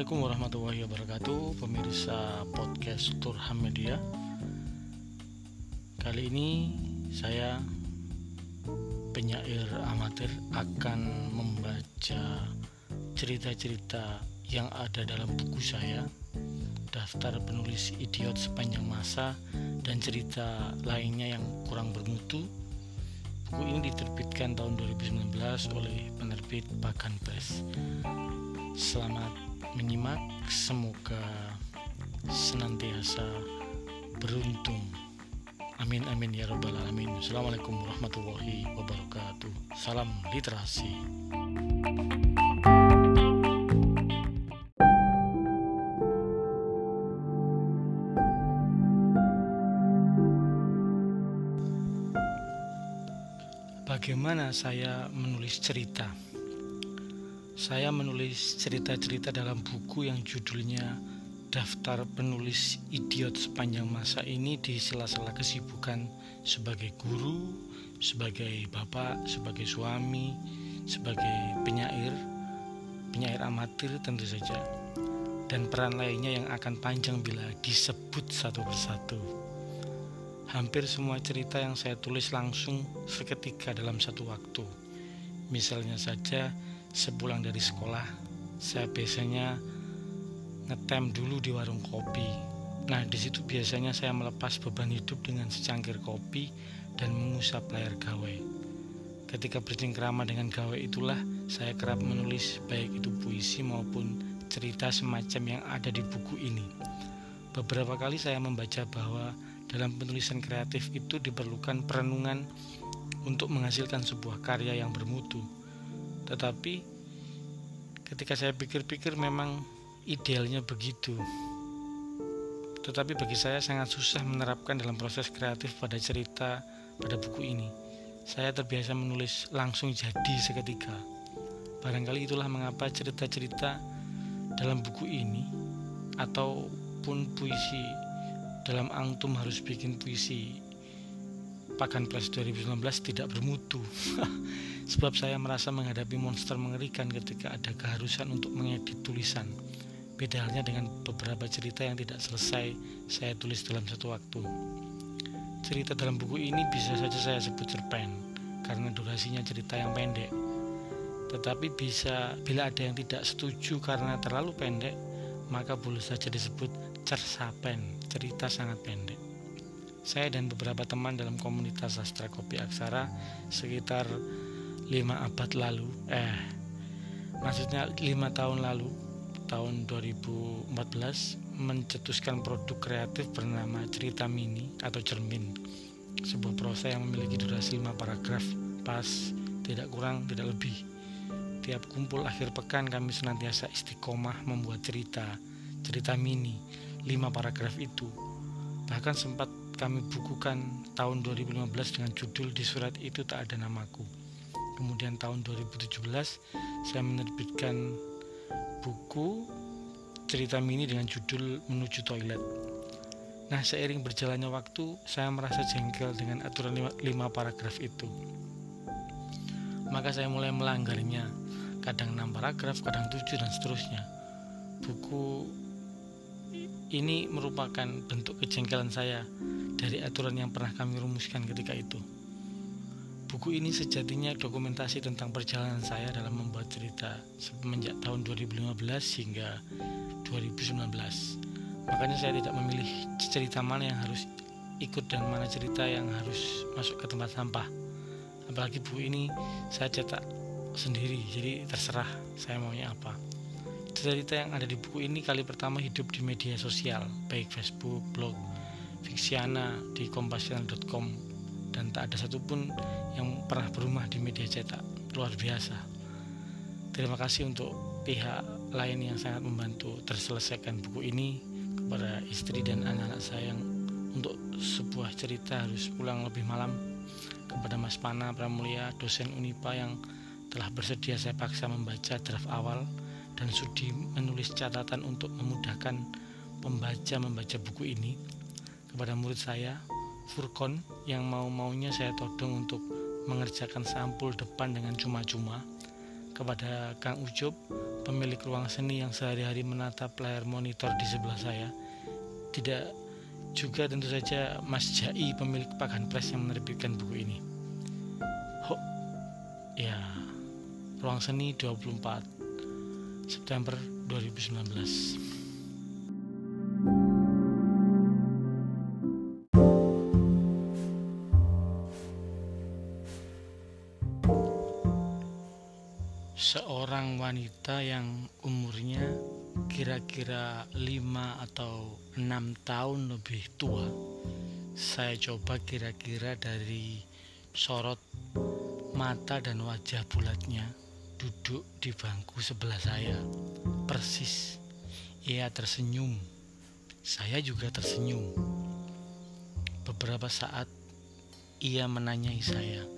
Assalamualaikum warahmatullahi wabarakatuh. Pemirsa podcast Turham Media. Kali ini saya penyair amatir akan membaca cerita-cerita yang ada dalam buku saya Daftar penulis idiot sepanjang masa dan cerita lainnya yang kurang bermutu. Buku ini diterbitkan tahun 2019 oleh penerbit Pakan Press Selamat menyimak, semoga senantiasa beruntung. Amin amin ya rabbal alamin. Assalamualaikum warahmatullahi wabarakatuh. Salam literasi. Bagaimana saya menulis cerita? Saya menulis cerita-cerita dalam buku yang judulnya Daftar Penulis Idiot Sepanjang Masa ini di sela-sela kesibukan sebagai guru, sebagai bapak, sebagai suami, sebagai penyair, penyair amatir tentu saja, dan peran lainnya yang akan panjang bila disebut satu persatu. Hampir semua cerita yang saya tulis langsung seketika dalam satu waktu. Misalnya saja, Sepulang dari sekolah, saya biasanya ngetem dulu di warung kopi. Nah, di situ biasanya saya melepas beban hidup dengan secangkir kopi dan mengusap layar gawe. Ketika bercengkrama dengan gawe itulah saya kerap menulis baik itu puisi maupun cerita semacam yang ada di buku ini. Beberapa kali saya membaca bahwa dalam penulisan kreatif itu diperlukan perenungan untuk menghasilkan sebuah karya yang bermutu. Tetapi ketika saya pikir-pikir memang idealnya begitu. Tetapi bagi saya sangat susah menerapkan dalam proses kreatif pada cerita pada buku ini. Saya terbiasa menulis langsung jadi seketika. Barangkali itulah mengapa cerita-cerita dalam buku ini ataupun puisi dalam angtum harus bikin puisi Pakan Press 2019 tidak bermutu. Sebab saya merasa menghadapi monster mengerikan ketika ada keharusan untuk mengedit tulisan. Beda halnya dengan beberapa cerita yang tidak selesai saya tulis dalam satu waktu. Cerita dalam buku ini bisa saja saya sebut cerpen karena durasinya cerita yang pendek. Tetapi bisa bila ada yang tidak setuju karena terlalu pendek maka boleh saja disebut cersapen cerita sangat pendek saya dan beberapa teman dalam komunitas sastra kopi aksara sekitar lima abad lalu. Eh maksudnya lima tahun lalu tahun 2014 mencetuskan produk kreatif bernama cerita mini atau cermin. Sebuah prosa yang memiliki durasi lima paragraf pas tidak kurang tidak lebih. Tiap kumpul akhir pekan kami senantiasa istiqomah membuat cerita cerita mini lima paragraf itu. Bahkan sempat kami bukukan tahun 2015 dengan judul di surat itu tak ada namaku. Kemudian tahun 2017 saya menerbitkan buku cerita mini dengan judul Menuju Toilet. Nah, seiring berjalannya waktu, saya merasa jengkel dengan aturan 5 paragraf itu. Maka saya mulai melanggarnya, kadang 6 paragraf, kadang 7 dan seterusnya. Buku ini merupakan bentuk kejengkelan saya dari aturan yang pernah kami rumuskan ketika itu. Buku ini sejatinya dokumentasi tentang perjalanan saya dalam membuat cerita semenjak tahun 2015 hingga 2019. Makanya saya tidak memilih cerita mana yang harus ikut dan mana cerita yang harus masuk ke tempat sampah. Apalagi buku ini saya cetak sendiri, jadi terserah saya maunya apa. Cerita yang ada di buku ini kali pertama hidup di media sosial, baik Facebook, blog, Fiksiana di kompasian.com dan tak ada satupun yang pernah berumah di media cetak. Luar biasa. Terima kasih untuk pihak lain yang sangat membantu terselesaikan buku ini kepada istri dan anak-anak saya yang untuk sebuah cerita harus pulang lebih malam kepada Mas Pana Pramulia dosen Unipa yang telah bersedia saya paksa membaca draft awal dan sudi menulis catatan untuk memudahkan pembaca membaca buku ini kepada murid saya, Furkon, yang mau-maunya saya todong untuk mengerjakan sampul depan dengan cuma-cuma, kepada Kang Ucup, pemilik ruang seni yang sehari-hari menatap layar monitor di sebelah saya. Tidak juga tentu saja Mas Jai, pemilik Pakan Press yang menerbitkan buku ini. Ho, ya, ruang seni 24 September 2019. seorang wanita yang umurnya kira-kira 5 atau 6 tahun lebih tua saya coba kira-kira dari sorot mata dan wajah bulatnya duduk di bangku sebelah saya persis ia tersenyum saya juga tersenyum beberapa saat ia menanyai saya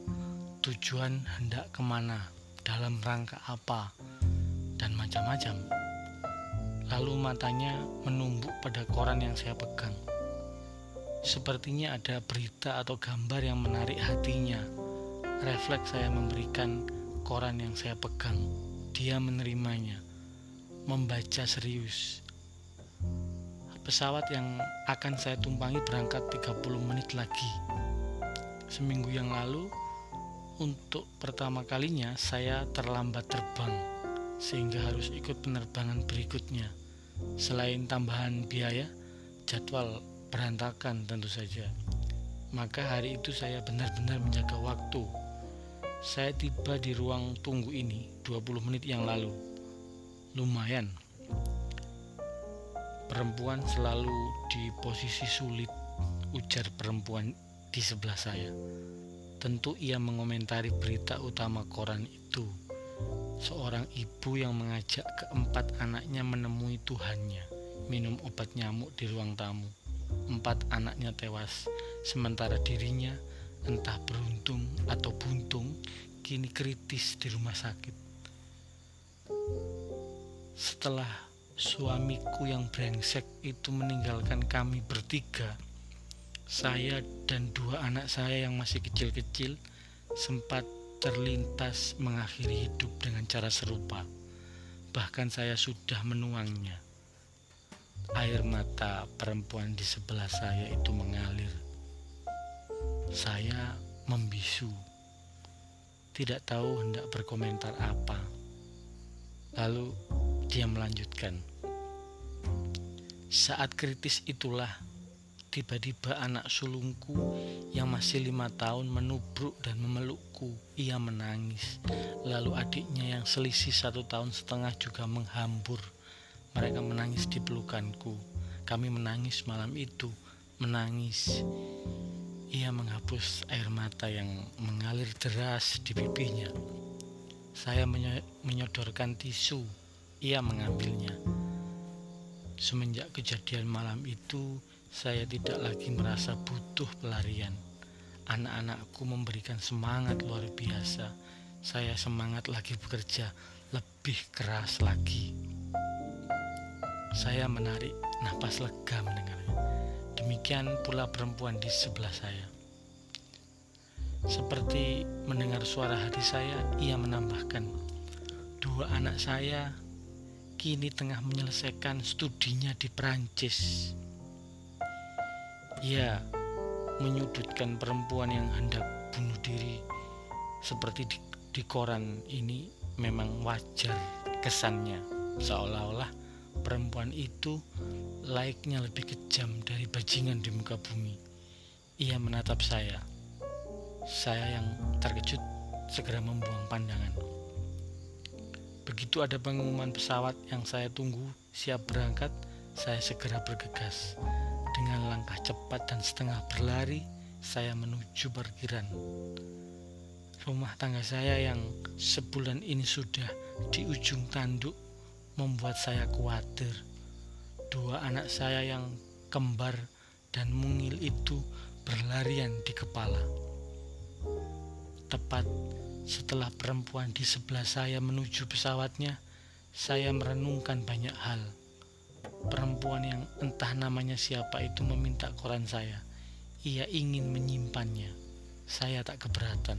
tujuan hendak ke mana dalam rangka apa, dan macam-macam. Lalu matanya menumbuk pada koran yang saya pegang. Sepertinya ada berita atau gambar yang menarik hatinya. Refleks saya memberikan koran yang saya pegang. Dia menerimanya, membaca serius. Pesawat yang akan saya tumpangi berangkat 30 menit lagi. Seminggu yang lalu, untuk pertama kalinya saya terlambat terbang sehingga harus ikut penerbangan berikutnya. Selain tambahan biaya, jadwal berantakan tentu saja. Maka hari itu saya benar-benar menjaga waktu. Saya tiba di ruang tunggu ini 20 menit yang lalu. Lumayan. Perempuan selalu di posisi sulit, ujar perempuan di sebelah saya. Tentu ia mengomentari berita utama koran itu. Seorang ibu yang mengajak keempat anaknya menemui Tuhannya, minum obat nyamuk di ruang tamu. Empat anaknya tewas, sementara dirinya entah beruntung atau buntung kini kritis di rumah sakit. Setelah suamiku yang brengsek itu meninggalkan kami bertiga, saya dan dua anak saya yang masih kecil-kecil sempat terlintas mengakhiri hidup dengan cara serupa. Bahkan saya sudah menuangnya. Air mata perempuan di sebelah saya itu mengalir. Saya membisu. Tidak tahu hendak berkomentar apa. Lalu dia melanjutkan. Saat kritis itulah Tiba-tiba anak sulungku yang masih lima tahun menubruk dan memelukku. Ia menangis. Lalu adiknya yang selisih satu tahun setengah juga menghambur. Mereka menangis di pelukanku. Kami menangis malam itu. Menangis. Ia menghapus air mata yang mengalir deras di pipinya. Saya menyodorkan tisu. Ia mengambilnya. Semenjak kejadian malam itu, saya tidak lagi merasa butuh pelarian. Anak-anakku memberikan semangat luar biasa. Saya semangat lagi bekerja, lebih keras lagi. Saya menarik napas lega mendengarnya. Demikian pula perempuan di sebelah saya. Seperti mendengar suara hati saya, ia menambahkan, dua anak saya kini tengah menyelesaikan studinya di Perancis. Ya, menyudutkan perempuan yang hendak bunuh diri seperti di, di koran ini memang wajar kesannya seolah-olah perempuan itu laiknya lebih kejam dari bajingan di muka bumi. Ia menatap saya. Saya yang terkejut segera membuang pandangan. Begitu ada pengumuman pesawat yang saya tunggu siap berangkat, saya segera bergegas. Dengan langkah cepat dan setengah berlari, saya menuju parkiran. Rumah tangga saya yang sebulan ini sudah di ujung tanduk membuat saya khawatir. Dua anak saya yang kembar dan mungil itu berlarian di kepala. Tepat setelah perempuan di sebelah saya menuju pesawatnya, saya merenungkan banyak hal Perempuan yang entah namanya siapa itu meminta koran saya. Ia ingin menyimpannya. Saya tak keberatan.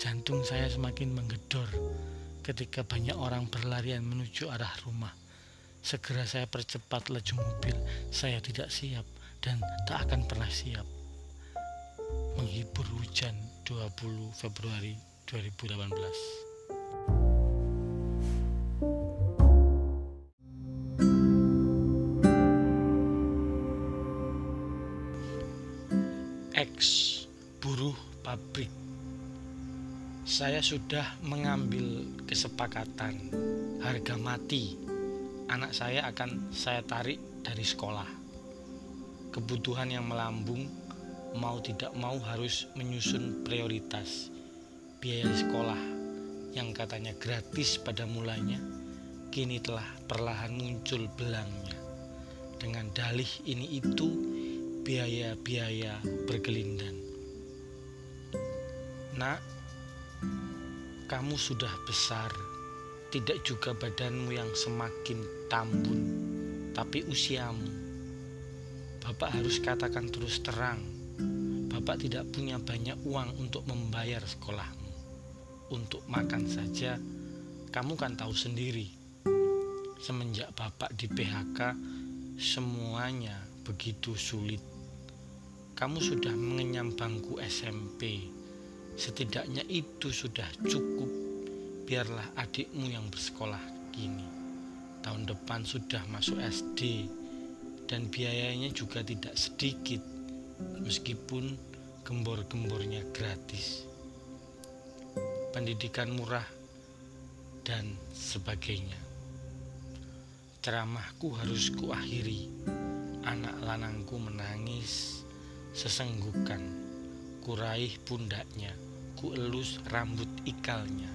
Jantung saya semakin menggedor ketika banyak orang berlarian menuju arah rumah. Segera saya percepat laju mobil. Saya tidak siap dan tak akan pernah siap. Menghibur hujan 20 Februari 2018. Saya sudah mengambil kesepakatan. Harga mati. Anak saya akan saya tarik dari sekolah. Kebutuhan yang melambung mau tidak mau harus menyusun prioritas. Biaya sekolah yang katanya gratis pada mulanya kini telah perlahan muncul belangnya. Dengan dalih ini itu biaya-biaya berkelindan. Nak, kamu sudah besar, tidak juga badanmu yang semakin tambun, tapi usiamu. Bapak harus katakan terus terang, Bapak tidak punya banyak uang untuk membayar sekolahmu. Untuk makan saja, kamu kan tahu sendiri. Semenjak Bapak di PHK, semuanya begitu sulit kamu sudah mengenyam bangku SMP. Setidaknya itu sudah cukup. Biarlah adikmu yang bersekolah kini. Tahun depan sudah masuk SD dan biayanya juga tidak sedikit meskipun gembor-gembornya gratis. Pendidikan murah dan sebagainya. Ceramahku harus kuakhiri. Anak lanangku menangis sesenggukan, kuraih pundaknya, kuelus rambut ikalnya,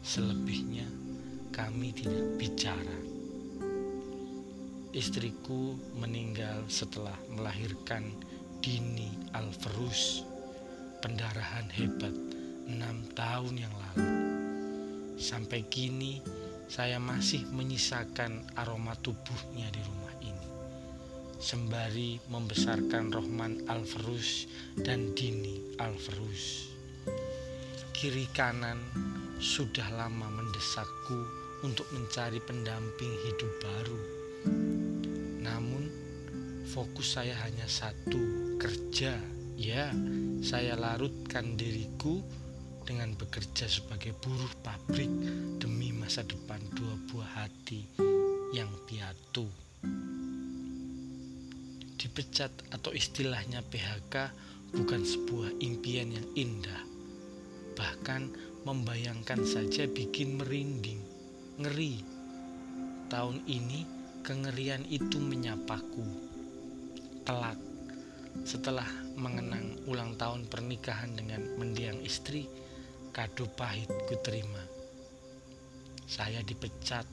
selebihnya kami tidak bicara. Istriku meninggal setelah melahirkan Dini Alferus, pendarahan hebat enam tahun yang lalu. Sampai kini saya masih menyisakan aroma tubuhnya di rumah sembari membesarkan Rohman Alferus dan Dini Alferus. Kiri kanan sudah lama mendesakku untuk mencari pendamping hidup baru. Namun fokus saya hanya satu, kerja. Ya, saya larutkan diriku dengan bekerja sebagai buruh pabrik demi masa depan dua buah hati yang piatu dipecat atau istilahnya PHK bukan sebuah impian yang indah. Bahkan membayangkan saja bikin merinding, ngeri. Tahun ini kengerian itu menyapaku. Telak setelah mengenang ulang tahun pernikahan dengan mendiang istri, kado pahit ku terima. Saya dipecat.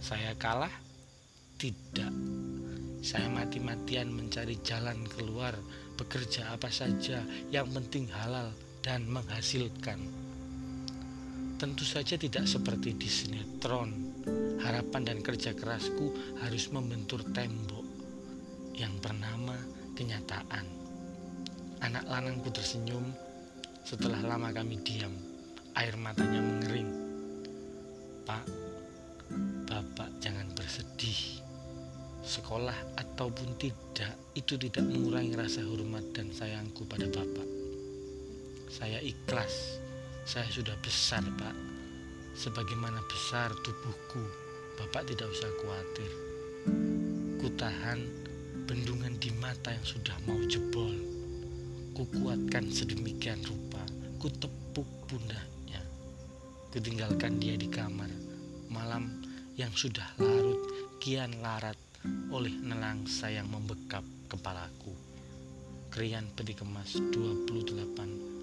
Saya kalah? Tidak. Saya mati-matian mencari jalan keluar, bekerja apa saja, yang penting halal dan menghasilkan. Tentu saja tidak seperti di sinetron. Harapan dan kerja kerasku harus membentur tembok yang bernama kenyataan. Anak lanangku tersenyum setelah lama kami diam. Air matanya mengering. Pak, Bapak jangan bersedih sekolah ataupun tidak, itu tidak mengurangi rasa hormat dan sayangku pada Bapak. Saya ikhlas, saya sudah besar, Pak. Sebagaimana besar tubuhku, Bapak tidak usah khawatir. Kutahan bendungan di mata yang sudah mau jebol. Kukuatkan sedemikian rupa, ku tepuk pundaknya. Kutinggalkan dia di kamar, malam yang sudah larut kian larat oleh nelangsa yang membekap kepalaku. Krian Peti Kemas 28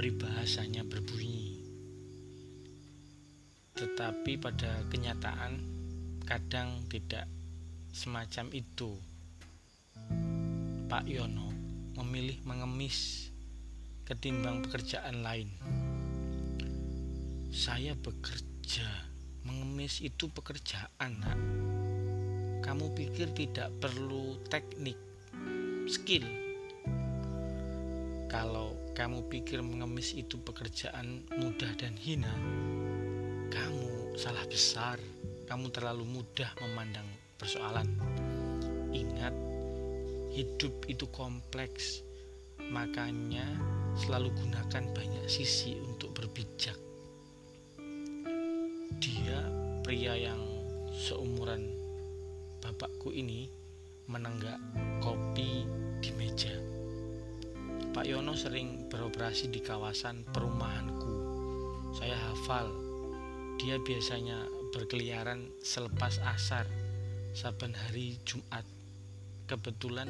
peribahasanya berbunyi. tetapi pada kenyataan kadang tidak semacam itu. Pak Yono memilih mengemis ketimbang pekerjaan lain. Saya bekerja, mengemis itu pekerjaan, Nak. Kamu pikir tidak perlu teknik, skill? Kalau kamu pikir mengemis itu pekerjaan mudah dan hina, kamu salah besar. Kamu terlalu mudah memandang persoalan. Ingat, hidup itu kompleks. Makanya selalu gunakan banyak sisi untuk berbijak. Dia pria yang seumuran bapakku ini menenggak kopi di meja. Pak Yono sering beroperasi di kawasan perumahanku. Saya hafal dia biasanya berkeliaran selepas asar saban hari Jumat. Kebetulan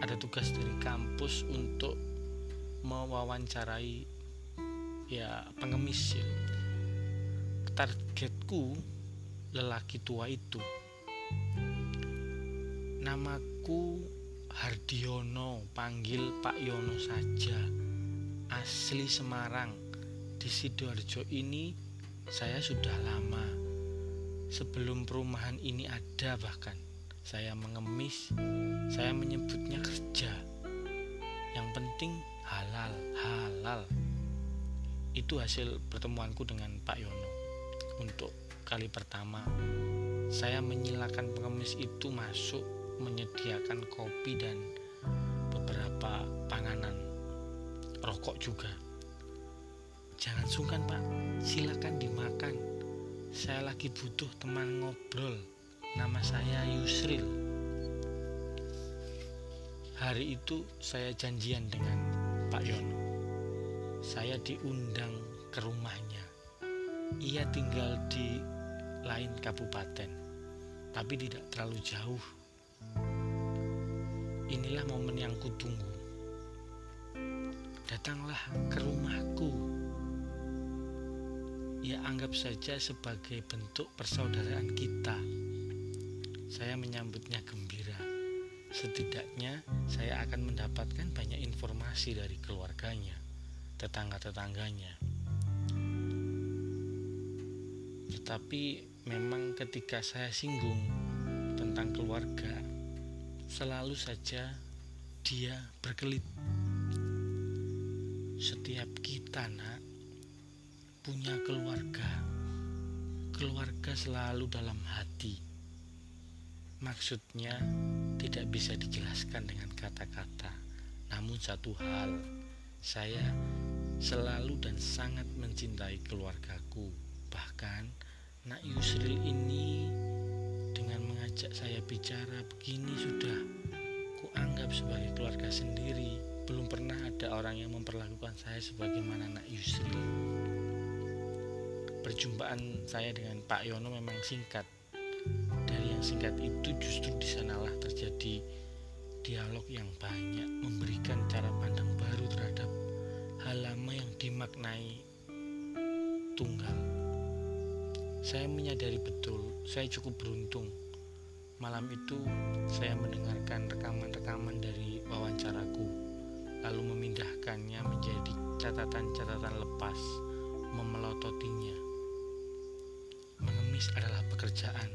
ada tugas dari kampus untuk mewawancarai ya pengemis ya. Targetku lelaki tua itu. Namaku Hardiono, panggil Pak Yono saja. Asli Semarang. Di Sidoarjo ini saya sudah lama sebelum perumahan ini ada bahkan saya mengemis, saya menyebutnya kerja. Yang penting halal, halal. Itu hasil pertemuanku dengan Pak Yono. Untuk kali pertama, saya menyilakan pengemis itu masuk menyediakan kopi dan beberapa panganan, rokok juga. Jangan sungkan pak, silakan dimakan. Saya lagi butuh teman ngobrol. Nama saya Yusril. Hari itu saya janjian dengan Pak Yono. Saya diundang ke rumahnya. Ia tinggal di lain kabupaten, tapi tidak terlalu jauh. Inilah momen yang kutunggu. Datanglah ke rumahku ya anggap saja sebagai bentuk persaudaraan kita. Saya menyambutnya gembira. Setidaknya saya akan mendapatkan banyak informasi dari keluarganya, tetangga-tetangganya. Tetapi memang ketika saya singgung tentang keluarga, selalu saja dia berkelit. Setiap kita, Nak, punya keluarga. Keluarga selalu dalam hati. Maksudnya tidak bisa dijelaskan dengan kata-kata. Namun satu hal, saya selalu dan sangat mencintai keluargaku. Bahkan Nak Yusril ini dengan mengajak saya bicara begini sudah kuanggap sebagai keluarga sendiri. Belum pernah ada orang yang memperlakukan saya sebagaimana Nak Yusril perjumpaan saya dengan Pak Yono memang singkat. Dari yang singkat itu justru di sanalah terjadi dialog yang banyak, memberikan cara pandang baru terhadap hal lama yang dimaknai tunggal. Saya menyadari betul, saya cukup beruntung. Malam itu saya mendengarkan rekaman-rekaman dari wawancaraku, lalu memindahkannya menjadi catatan-catatan lepas, memelototinya bisnis adalah pekerjaan.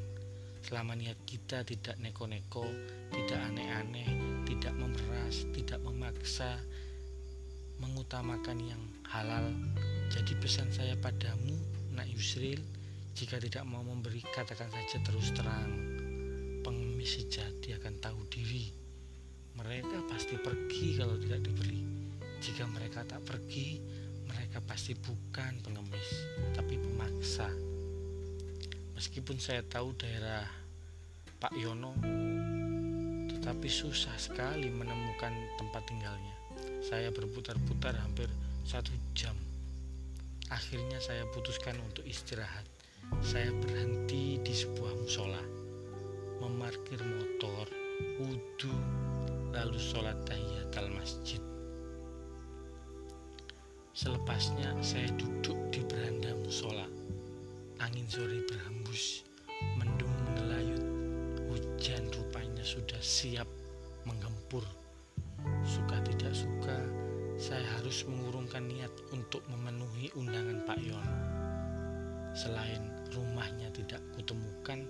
Selama niat kita tidak neko-neko, tidak aneh-aneh, tidak memeras, tidak memaksa, mengutamakan yang halal. Jadi pesan saya padamu, Nak Yusril, jika tidak mau memberi, katakan saja terus terang. Pengemis sejati akan tahu diri. Mereka pasti pergi kalau tidak diberi. Jika mereka tak pergi, mereka pasti bukan pengemis, tapi pemaksa. Meskipun saya tahu daerah Pak Yono, tetapi susah sekali menemukan tempat tinggalnya. Saya berputar-putar hampir satu jam. Akhirnya saya putuskan untuk istirahat. Saya berhenti di sebuah musola, memarkir motor, wudhu, lalu sholat tahiyatul masjid. Selepasnya saya duduk di beranda musola Angin sore berhembus, mendung mengelayut, hujan rupanya sudah siap menggempur. Suka tidak suka, saya harus mengurungkan niat untuk memenuhi undangan Pak Yon. Selain rumahnya tidak kutemukan,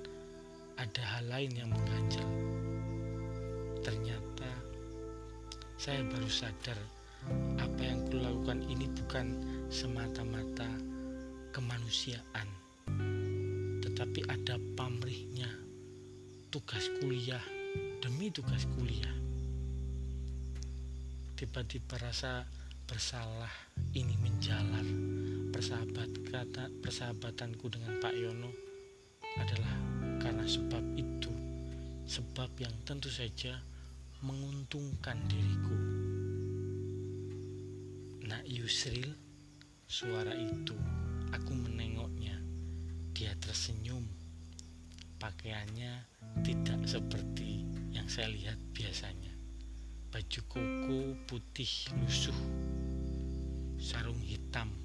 ada hal lain yang mengganjal. Ternyata saya baru sadar apa yang kulakukan ini bukan semata-mata kemanusiaan, tetapi ada pamrihnya tugas kuliah demi tugas kuliah. Tiba-tiba rasa bersalah ini menjalar. Persahabat kata persahabatanku dengan Pak Yono adalah karena sebab itu, sebab yang tentu saja menguntungkan diriku. Nak Yusril, suara itu, aku menengoknya. Dia tersenyum. Pakaiannya tidak seperti yang saya lihat biasanya. Baju koko putih lusuh, sarung hitam.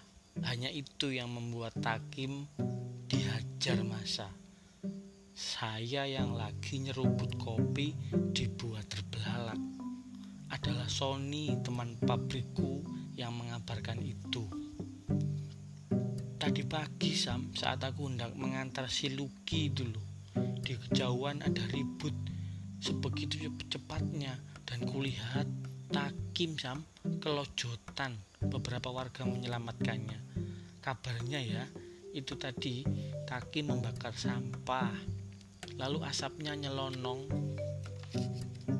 Hanya itu yang membuat Takim dihajar masa. Saya yang lagi nyeruput kopi dibuat terbelalak. Adalah Sony teman pabrikku yang mengabarkan itu. Tadi pagi Sam saat aku hendak mengantar si Lucky dulu. Di kejauhan ada ribut sebegitu cepatnya dan kulihat Takim Sam. Kelojotan. Beberapa warga menyelamatkannya. Kabarnya ya itu tadi Takim membakar sampah. Lalu asapnya nyelonong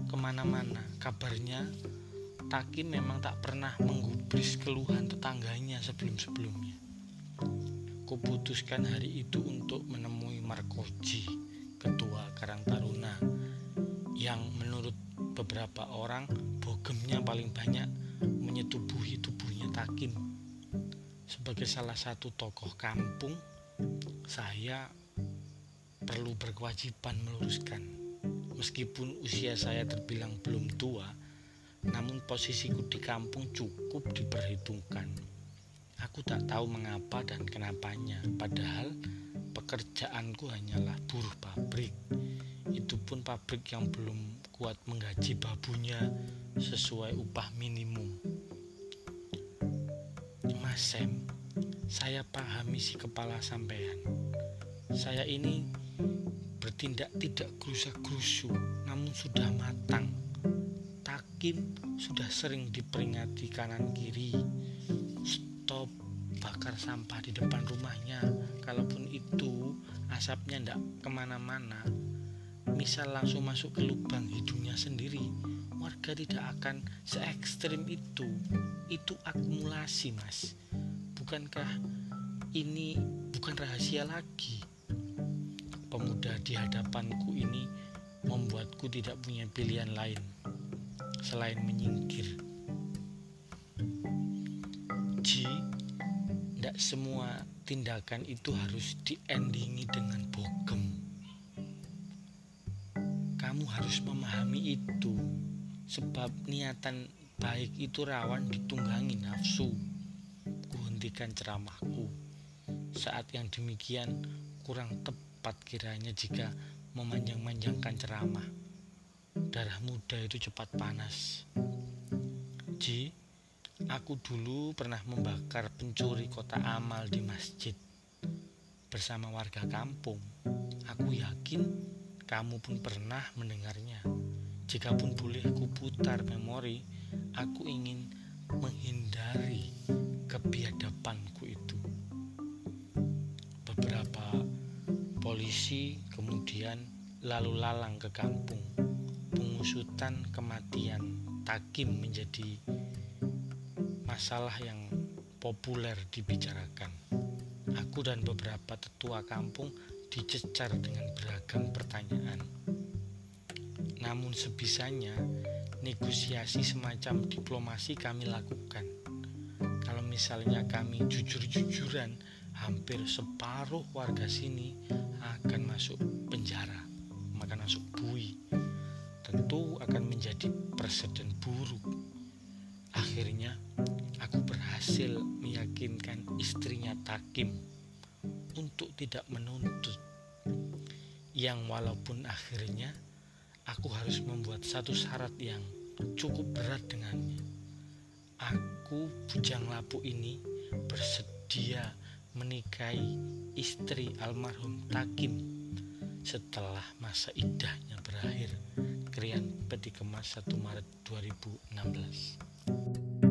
ke mana-mana. Kabarnya Takim memang tak pernah menggubris keluhan tetangganya sebelum-sebelumnya. Kuputuskan hari itu untuk menemui Markoji ketua Karang Taruna yang menurut beberapa orang bogemnya paling banyak menyetubuhi tubuhnya Takim. Sebagai salah satu tokoh kampung, saya perlu berkewajiban meluruskan. Meskipun usia saya terbilang belum tua, namun posisiku di kampung cukup diperhitungkan. Aku tak tahu mengapa dan kenapanya, padahal pekerjaanku hanyalah buruh pabrik itu pun pabrik yang belum kuat menggaji babunya sesuai upah minimum. Mas Sam, saya pahami si kepala sampean. Saya ini bertindak tidak gerusa-gerusu, namun sudah matang. Takim sudah sering diperingati kanan kiri. Stop bakar sampah di depan rumahnya. Kalaupun itu asapnya ndak ke mana-mana, misal langsung masuk ke lubang hidungnya sendiri, warga tidak akan se ekstrim itu. Itu akumulasi, Mas. Bukankah ini bukan rahasia lagi? Pemuda di hadapanku ini membuatku tidak punya pilihan lain selain menyingkir. Ji, tidak semua tindakan itu harus diendingi dengan bogem harus memahami itu. Sebab niatan baik itu rawan ditunggangi nafsu. Kuhentikan ceramahku. Saat yang demikian kurang tepat kiranya jika memanjang-manjangkan ceramah. Darah muda itu cepat panas. Ji aku dulu pernah membakar pencuri kota amal di masjid bersama warga kampung. Aku yakin kamu pun pernah mendengarnya. Jikapun boleh kuputar memori, aku ingin menghindari kebiadabanku itu. Beberapa polisi kemudian lalu lalang ke kampung. Pengusutan kematian Takim menjadi masalah yang populer dibicarakan. Aku dan beberapa tetua kampung dicecar dengan beragam pertanyaan. Namun sebisanya, negosiasi semacam diplomasi kami lakukan. Kalau misalnya kami jujur-jujuran, hampir separuh warga sini akan masuk penjara, akan masuk bui. Tentu akan menjadi presiden buruk. Akhirnya, aku berhasil meyakinkan istrinya Takim untuk tidak menuntut. Yang walaupun akhirnya aku harus membuat satu syarat yang cukup berat dengannya. Aku, bujang lapu ini, bersedia menikahi istri almarhum Takim setelah masa idahnya berakhir. Krian Peti Kemas 1 Maret 2016